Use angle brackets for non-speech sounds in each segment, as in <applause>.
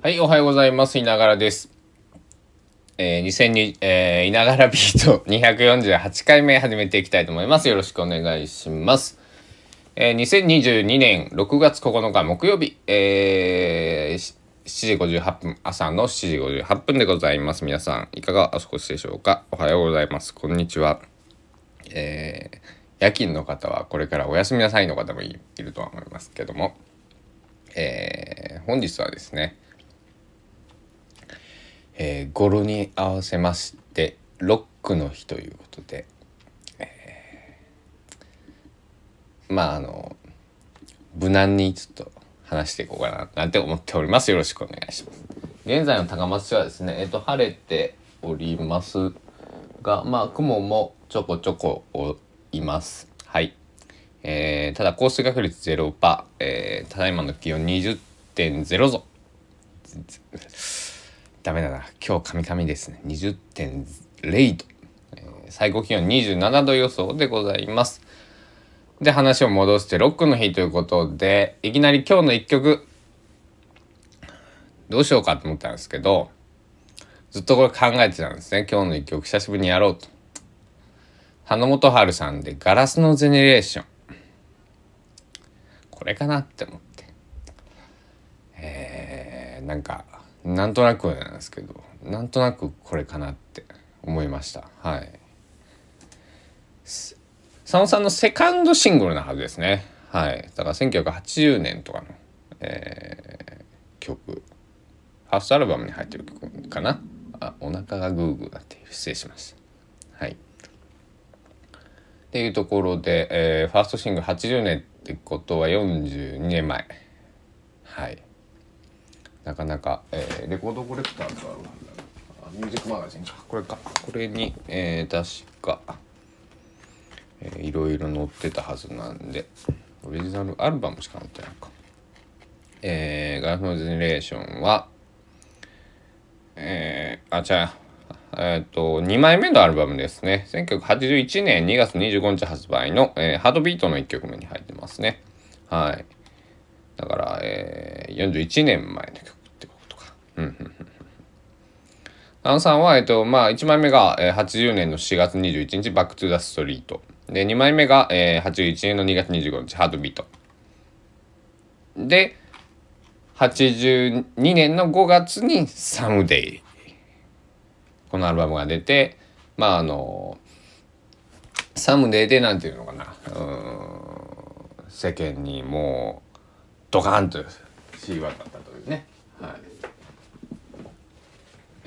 はい、おはようございます。いながらです。えー、2002、えー、いながらビート248回目始めていきたいと思います。よろしくお願いします。えー、2022年6月9日木曜日、えー、7時58分、朝の7時58分でございます。皆さん、いかがお過ごしでしょうか？おはようございます。こんにちは。えー、夜勤の方はこれからお休みなさいの方もいるとは思いますけども、えー、本日はですね、えー、語呂に合わせましてロックの日ということで、えー、まああの無難にちょっと話していこうかななんて思っております。よろしくお願いします。現在の高松市はですねえっ、ー、と晴れておりますがまあ雲もちょこちょこいます。はい。えー、ただ降水確率0%、えー、ただいまの気温20.0度ダメだな。今日カミカミですね。20.0度、えー、最高気温27度予想でございます。で話を戻してロックの日ということでいきなり今日の一曲。どうしようかと思ったんですけどずっとこれ考えてたんですね。今日の一曲久しぶりにやろうと。花本春さんで「ガラスのゼネレーション」これかなって思って。えー、なんかなんとなくなんですけどなんとなくこれかなって思いました。はい。佐野さんのセカンドシングルなはずですね。はい。だから1980年とかの、えー、曲。ファーストアルバムに入ってる曲かな？あお腹がグーグーだって失礼しました。はい。っていうところで、えー、ファーストシングル80年ってことは42年前。はい。なかなか、えー、レコードコレクターとあるミュージックマガジンか。これか。これに、えー、確か、えー、いろいろ載ってたはずなんで。オリジナルアルバムしか載ってないか。えー、ガラフのジェネレーションはえー、あじゃあえっ、ー、と2枚目のアルバムですね。1981年2月25日発売の、えー、ハードビートの1曲目に入ってますね。はい。だから、えー、41年前のさんは、えっと、まあ、1枚目が、えー、80年の4月21日、バックトゥザストリート。で、2枚目が、えー、81年の2月25日、ハートビート。で、82年の5月にサムデイ。このアルバムが出て、まあ、あの、サムデイでなんていうのかな、うん、世間にもう、ドカンとシーワーだったというね。はい。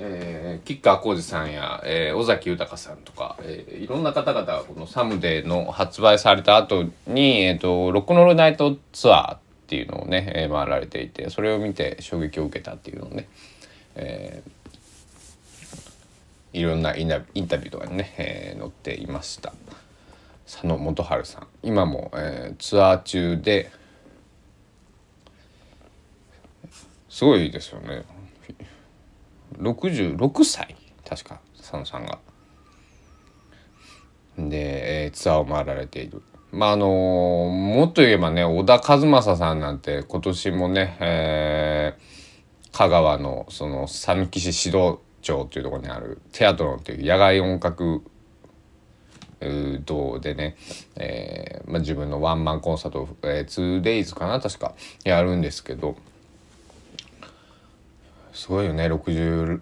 えー、吉川晃司さんや、えー、尾崎豊さんとか、えー、いろんな方々がこのサムデーの発売された後に、えーと、ロックノールナイトツアーっていうのをね、えー、回られていてそれを見て衝撃を受けたっていうのをね、えー、いろんなインタビューとかにね、えー、載っていました。佐野元春さん。今も、えー、ツアー中ですごいですよね。66歳確か佐野さんが。で、えー、ツアーを回られている。まああのー、もっと言えばね小田和正さんなんて今年もね、えー、香川のその讃岐市指導町というところにあるテアトロンという野外音楽堂でね、えーまあ、自分のワンマンコンサートを、えー、2days かな確かやるんですけどすごいよね。60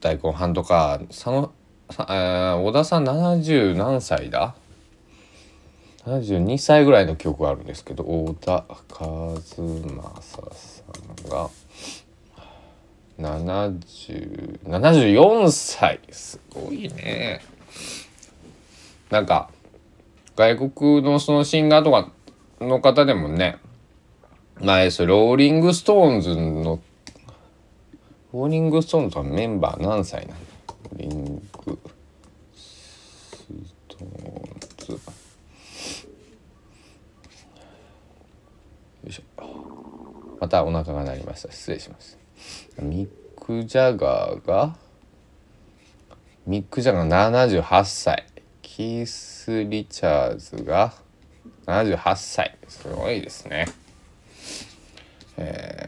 代後半とか。佐野さ、小田さん70何歳だ？72歳ぐらいの記憶があるんですけど小田和正さんが。7074歳。すごいね。なんか外国のそのシンガーとかの方でもね。前それローリング・ストーンズのローリング・ストーンズはメンバー何歳なのリング・ストーンズよいしょ。またお腹が鳴りました。失礼します。ミック・ジャガーがミック・ジャガー78歳キース・リチャーズが78歳すごいですね。えー。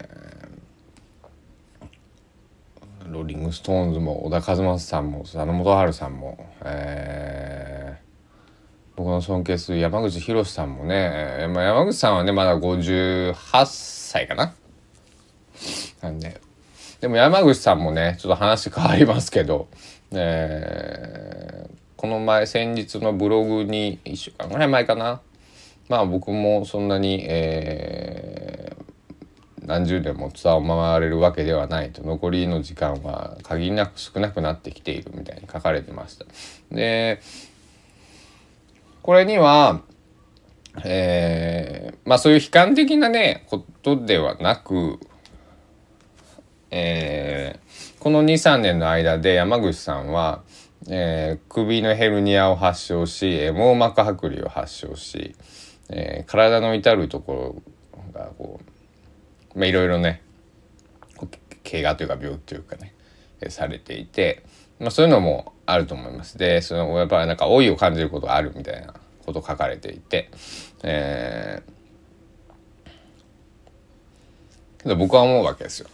ローリング・ストーンズも小田和正さんも佐野元春さんも、えー、僕の尊敬する山口洋さんもね、まあ、山口さんはねまだ58歳かな。なんででも山口さんもねちょっと話変わりますけど、えー、この前先日のブログに1週間ぐらい前かな。まあ僕もそんなに、えー、何十年もツアーを回れるわけではないと残りの時間は限りなく少なくなってきているみたいに書かれてました。でこれにはえー、まあそういう悲観的なねことではなく、えー、この23年の間で山口さんは、えー、首のヘルニアを発症し網膜剥離を発症し、えー、体の至るところがこうまあいろいろね怪我というか病気というかねされていて、まあ、そういうのもあると思います。でそのやっぱりなんか老いを感じることがあるみたいなこと書かれていて、えー、けど僕は思うわけですよ。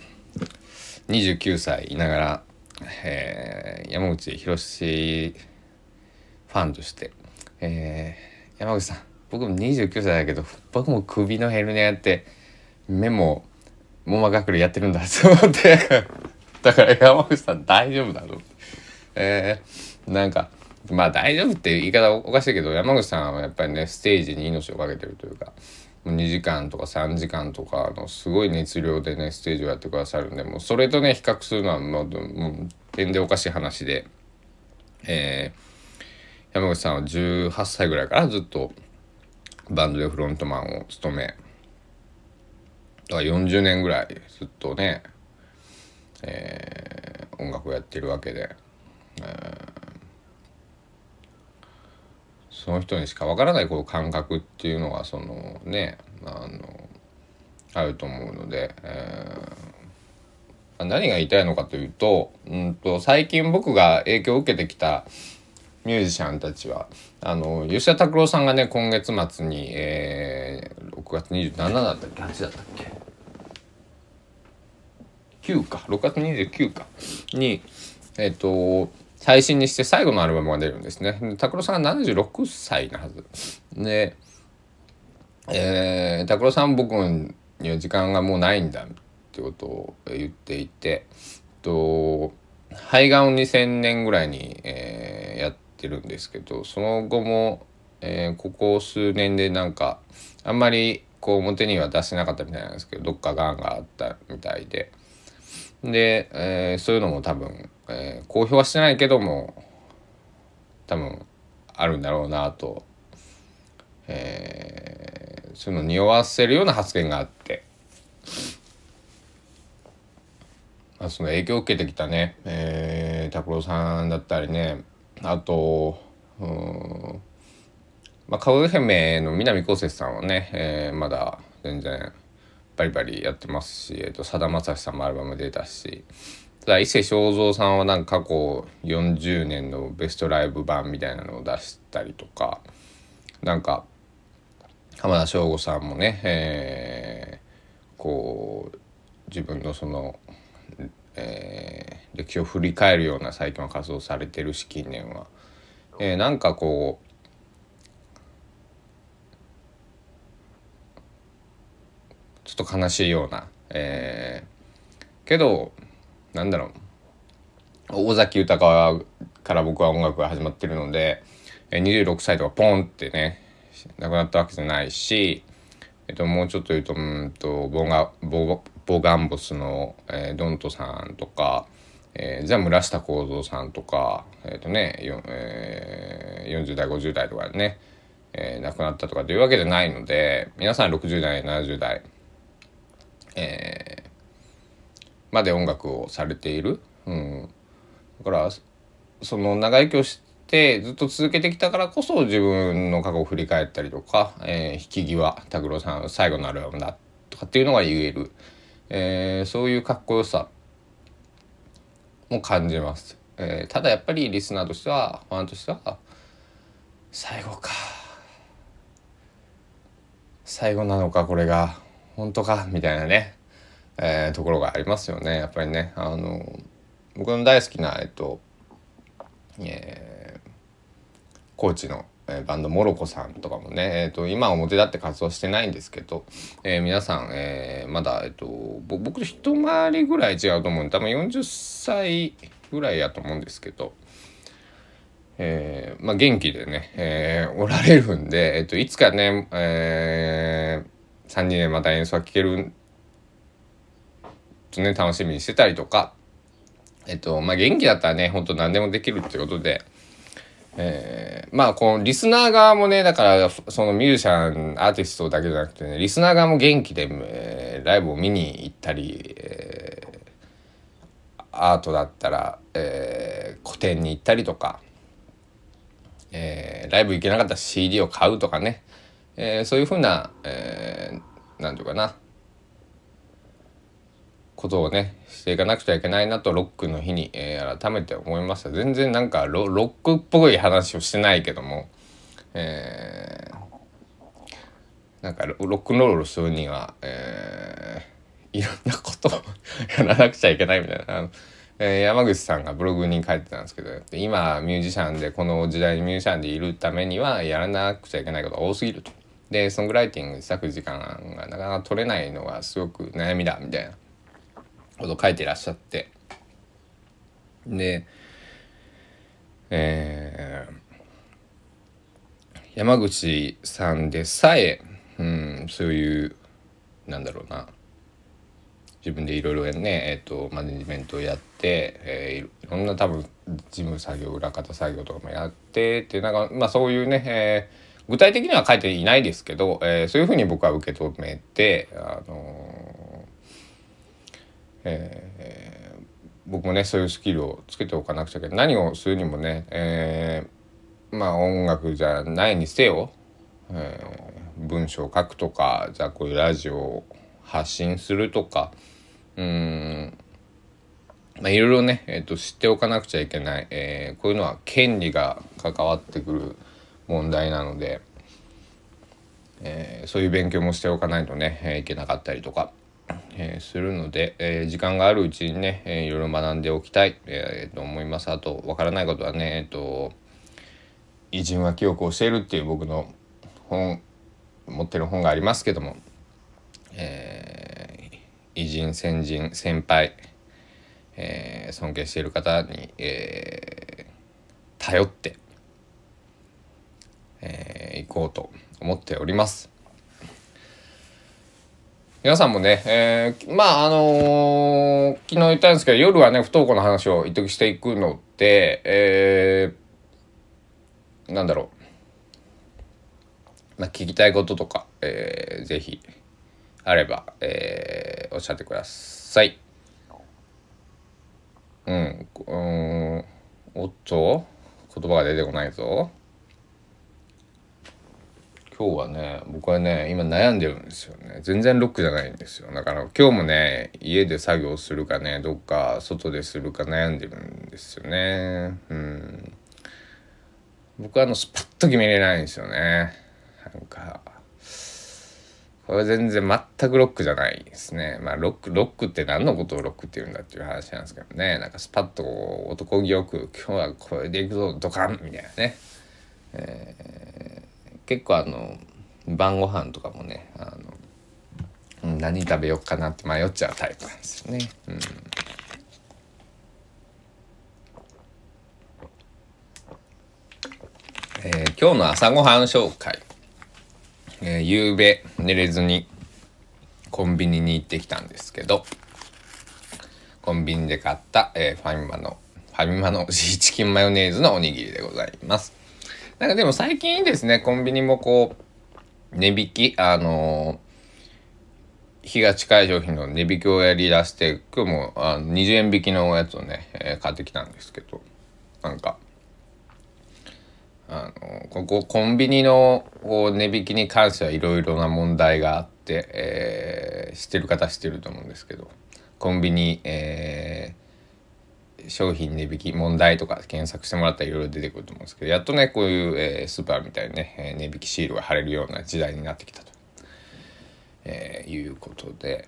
29歳いながら、えー、山口博ファンとして、えー、山口さん僕も29歳だけど僕も首のヘルニアって目も網膜剥離やってるんだと思って。<laughs> だから山口さん大丈夫だろえー、なんかまあ大丈夫って言い方おかしいけど山口さんはやっぱりねステージに命を懸けてるというかもう2時間とか3時間とかのすごい熱量でねステージをやってくださるんでもうそれとね比較するのはもうもう点でおかしい話で、えー、山口さんは18歳ぐらいからずっとバンドでフロントマンを務めだから40年ぐらいずっとね、えー、音楽をやってるわけで、えー、その人にしかわからないこう感覚っていうのがそのねあのあると思うので、えー、何が言いたいのかというと,、うんと最近僕が影響を受けてきたミュージシャンたちはあの吉田拓郎さんがね今月末に、えー、6月27だったっけ8だったっけ9か6月29かにえっ、と最新にして最後のアルバムが出るんですね。拓郎さんが76歳なはず。で、えー、拓郎さん僕には時間がもうないんだってことを言っていて、と肺がんを2000年ぐらいに、えー、やってるんですけどその後も、えー、ここ数年でなんかあんまりこう表には出せなかったみたいなんですけどどっかがんがあったみたいでで、えー、そういうのも多分、えー、公表はしてないけども多分あるんだろうなと、えー、そういうの匂わせるような発言があって。まあ、その影響を受けてきたね、えー、拓郎さんだったりね。あと、うん、まあ、カウヘメの南こうせつさんはね、えー、まだ全然バリバリやってますし、えーと、さだまさしさんもアルバム出たしただ伊勢正三さんはなんか過去40年のベストライブ版みたいなのを出したりとかなんか浜田省吾さんもね、えー、こう自分のその、えー、歴史を振り返るような最近は活動されてるし近年は、えー、なんかこうちょっと悲しいような、えー、けどなんだろう。尾崎豊から僕は音楽が始まってるので26歳とかポンってね亡くなったわけじゃないし、えっと、もうちょっと言うとうんとボガボボガンボスの、えー、ドントさんとか、えー、じゃ村下幸三さんとか、えっ、ー、とねよ、えー、40代50代とかね、えー、亡くなったとかというわけじゃないので皆さん60代70代えー、まで音楽をされている、うん、だからその長生きをしてずっと続けてきたからこそ自分の過去を振り返ったりとか「えー、引き際拓郎さん最後のアルバムだ」とかっていうのが言える、えー、そういうかっこよさも感じます、えー、ただやっぱりリスナーとしてはファンとしては最後か。最後なのかこれが。本当か？みたいなね、えー、ところがありますよね。やっぱりね。あの僕の大好きなえっとえー、高知のえバンドモロコさんとかもね、えーと、今表立って活動してないんですけど、えー、皆さん、えー、まだ、えーと、僕と一回りぐらい違うと思うんで多分40歳ぐらいやと思うんですけど、えー、まあ、元気でね、えおられるんで、えーと、いつかね、え3人でまた演奏が聴けるとね楽しみにしてたりとか、えっとまあ、元気だったらねほんと何でもできるってことで。えー、まあこのリスナー側もねだからそのミュージシャンアーティストだけじゃなくてねリスナー側も元気で、えー、ライブを見に行ったり、えー、アートだったら、えー、個展に行ったりとか、えー、ライブ行けなかったら CD を買うとかね、えー、そういうふうな、えー、ていうかなことをねしていかなくちゃいけないなとロックの日に、えー、改めて思いました全然なんかロックっぽい話をしてないけども、えー、なんかロックンロールするには、えー、いろんなことを <laughs> やらなくちゃいけないみたいな。あのえー、山口さんがブログに書いてたんですけど今ミュージシャンでこの時代にミュージシャンでいるためにはやらなくちゃいけないことが多すぎると。でソングライティング咲く時間がなかなか取れないのがすごく悩みだみたいなこと書いてらっしゃって。でえー、山口さんでさえ、うん、そういうなんだろうな。自分でいろいろね、えーと、マネジメントをやって、えー、いろんな多分事務作業裏方作業とかもやってってなんか、まあ、そういうね、えー、具体的には書いていないですけど、えー、そういうふうに僕は受け止めて、あのえー、僕もねそういうスキルをつけておかなくちゃいけない。何をするにもね、えー、まあ音楽じゃないにせよ、えー、文章を書くとかじゃあこういうラジオを発信するとかうんまあ、いろいろね、えーと、知っておかなくちゃいけない、えー、こういうのは権利が関わってくる問題なので、えー、そういう勉強もしておかないとね、えー、いけなかったりとか、えー、するので、えー、時間があるうちにね、えー、いろいろ学んでおきたい、えー、と思います。あと、わからないことはね、えっ、と、偉人は記憶を教えるっていう僕の本、持ってる本がありますけども、えー、偉人、先人、先輩、えー、尊敬している方に、えー、頼って、えー、行こうと思っております。皆さんもね、えー、まああのー、昨日言ったんですけど夜はね不登校の話を一時していくので、えー、なんだろう、まあ、聞きたいこととか、えー、ぜひあれば、えー、おっしゃってください。うん、うん、おっと？言葉が出てこないぞ。今日はね僕はね今悩んでるんですよね。全然ロックじゃないんですよ。だから今日もね家で作業するかねどっか外でするか悩んでるんですよね。うん。僕はあのスパッと決めれないんですよね。なんかこれ全然全くロックじゃないですね。まあロックロックって何のことをロックって言うんだっていう話なんですけどね。なんかスパッと男気よく今日はこれでいくぞドカンみたいなね。えー結構あの晩ご飯とかもねあの何食べようかなって迷っちゃうタイプなんですよね。うんえー、今日の朝ごはん紹介、えー、夕べ寝れずにコンビニに行ってきたんですけどコンビニで買った、えー、ファミマのファミマのシーチキンマヨネーズのおにぎりでございます。なんかでも最近ですね、コンビニもこう、値引き、あのー、日が近い商品の値引きをやりだして、今日もあ20円引きのやつをね、えー、買ってきたんですけど、なんか、あのここコンビニのこう値引きに関してはいろいろな問題があって、えー、知ってる方知ってると思うんですけどコンビニ、えー、商品値引き問題とか検索してもらったらいろいろ出てくると思うんですけどやっとねこういう、えー、スーパーみたいにね、え値引きシールが貼れるような時代になってきたと、えー、いうことで。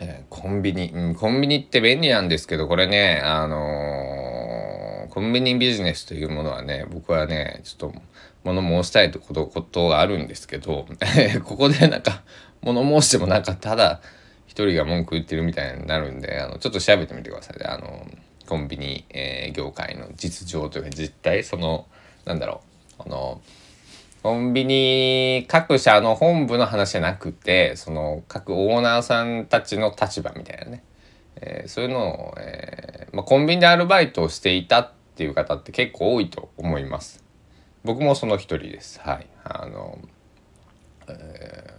えー、コンビニ、うん、コンビニって便利なんですけど、これね、あのー、コンビニビジネスというものはね、僕はね、ちょっと物申したいことことがあるんですけど、<laughs> ここでなんか物申してもなんかただ一人が文句言ってるみたいになるんで、あの、ちょっと調べてみてください。あの、コンビニ、えー、業界の実情というか実態、その、なんだろう、あの、コンビニ各社の本部の話じゃなくてその各オーナーさんたちの立場みたいなね、えー、そういうのを、えー、まあ、コンビニでアルバイトをしていたっていう方って結構多いと思います。僕もその一人です。はい。あの、えー、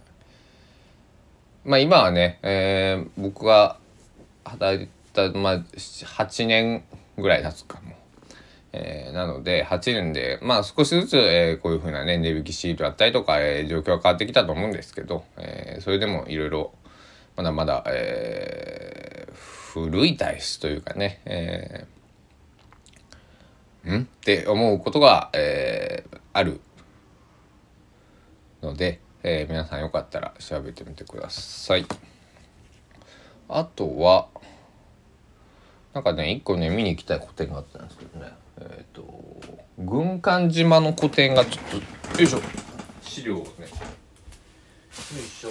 まあ今はね、え僕が働いた、まあ、8年ぐらい経つかもえー、なので8年でまあ少しずつ、えー、こういうふうなね値引きシートだったりとか、えー、状況は変わってきたと思うんですけど、えそれでもいろいろまだまだ、え古い体質というかね、えん？って思うことが、えあるので、え皆さんよかったら調べてみてください。あとはなんかね一個ね見に行きたい個展があったんですけどね。えっ、ー、と軍艦島の個展がちょっとよいしょ。資料をね。よいしょ。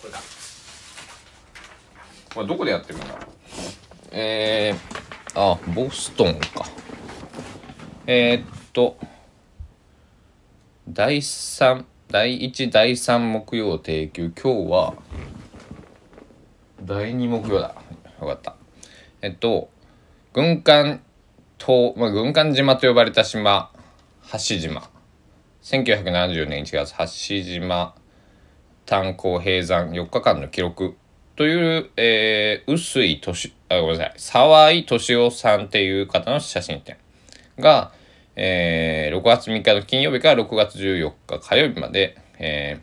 これだ。これどこでやってるんだ？えー、あボストンか。えー、っと第3第1第3木曜定休。今日は第2木曜だ。よかった。えっと軍艦島、まあ、軍艦島と呼ばれた島、橋島。1970年1月、橋島炭鉱閉山4日間の記録。という、えー、臼井敏、あ、ごめんなさい、沢井敏夫さんっていう方の写真展が、えー、6月3日の金曜日から6月14日火曜日まで、え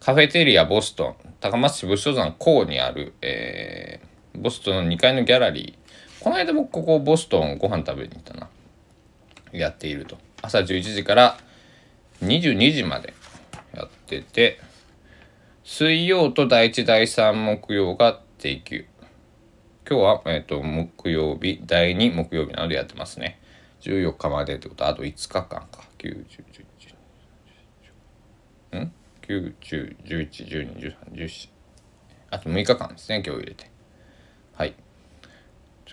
ー、カフェテリアボストン、高松市武将山港にある、えー、ボストンの2階のギャラリー、この間僕ここボストンご飯食べに行ったな。やっていると。朝11時から22時までやってて、水曜と第1、第3木曜が定休。今日は、えっ、ー、と、木曜日、第2木曜日なのでやってますね。14日までってこと、あと5日間か。9、10、11、ん ?9、10、11、12、13、14。あと6日間ですね、今日入れて。はい。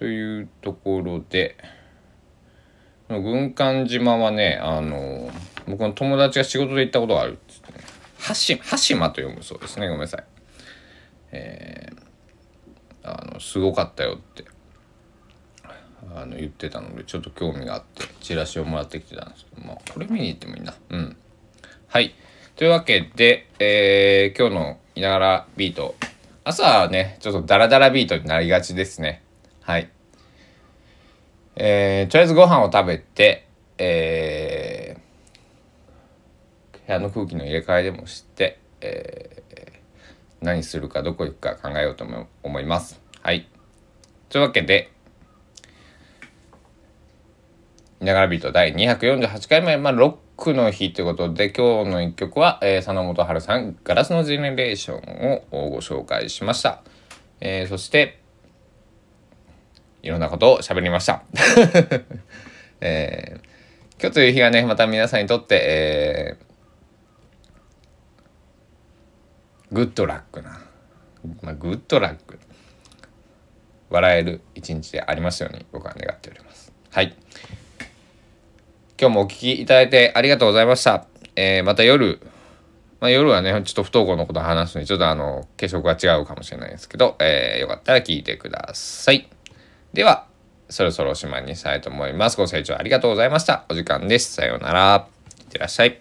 というところで軍艦島はねあの僕の友達が仕事で行ったことがあるっつってねはし羽島と読むそうですねごめんなさいえー、あのすごかったよってあの言ってたのでちょっと興味があってチラシをもらってきてたんですけどまあこれ見に行ってもいいなうんはいというわけで、えー、今日の「いながらビート」朝はねちょっとダラダラビートになりがちですねはい。えー、とりあえずご飯を食べて、えー、部屋の空気の入れ替えでもして、えー、何するかどこ行くか考えようと思います。はい。というわけで、ながらビート第248回目、まあ、ロックの日ということで、今日の一曲は、えー、佐野元春さん、ガラスのジェネレーションをご紹介しました。えー、そして、いろんなことを喋りました。<laughs> えー、今日という日がね、また皆さんにとって、えー、グッドラックな、まあ、グッドラック、笑える一日でありますように僕は願っております。はい。今日もお聴きいただいてありがとうございました。えー、また夜、まあ、夜はね、ちょっと不登校のこと話すのに、ちょっとあの、軽食が違うかもしれないですけど、えー、よかったら聞いてください。では、そろそろおしまいにしたいと思います。ご清聴ありがとうございました。お時間です。さようなら。いってらっしゃい。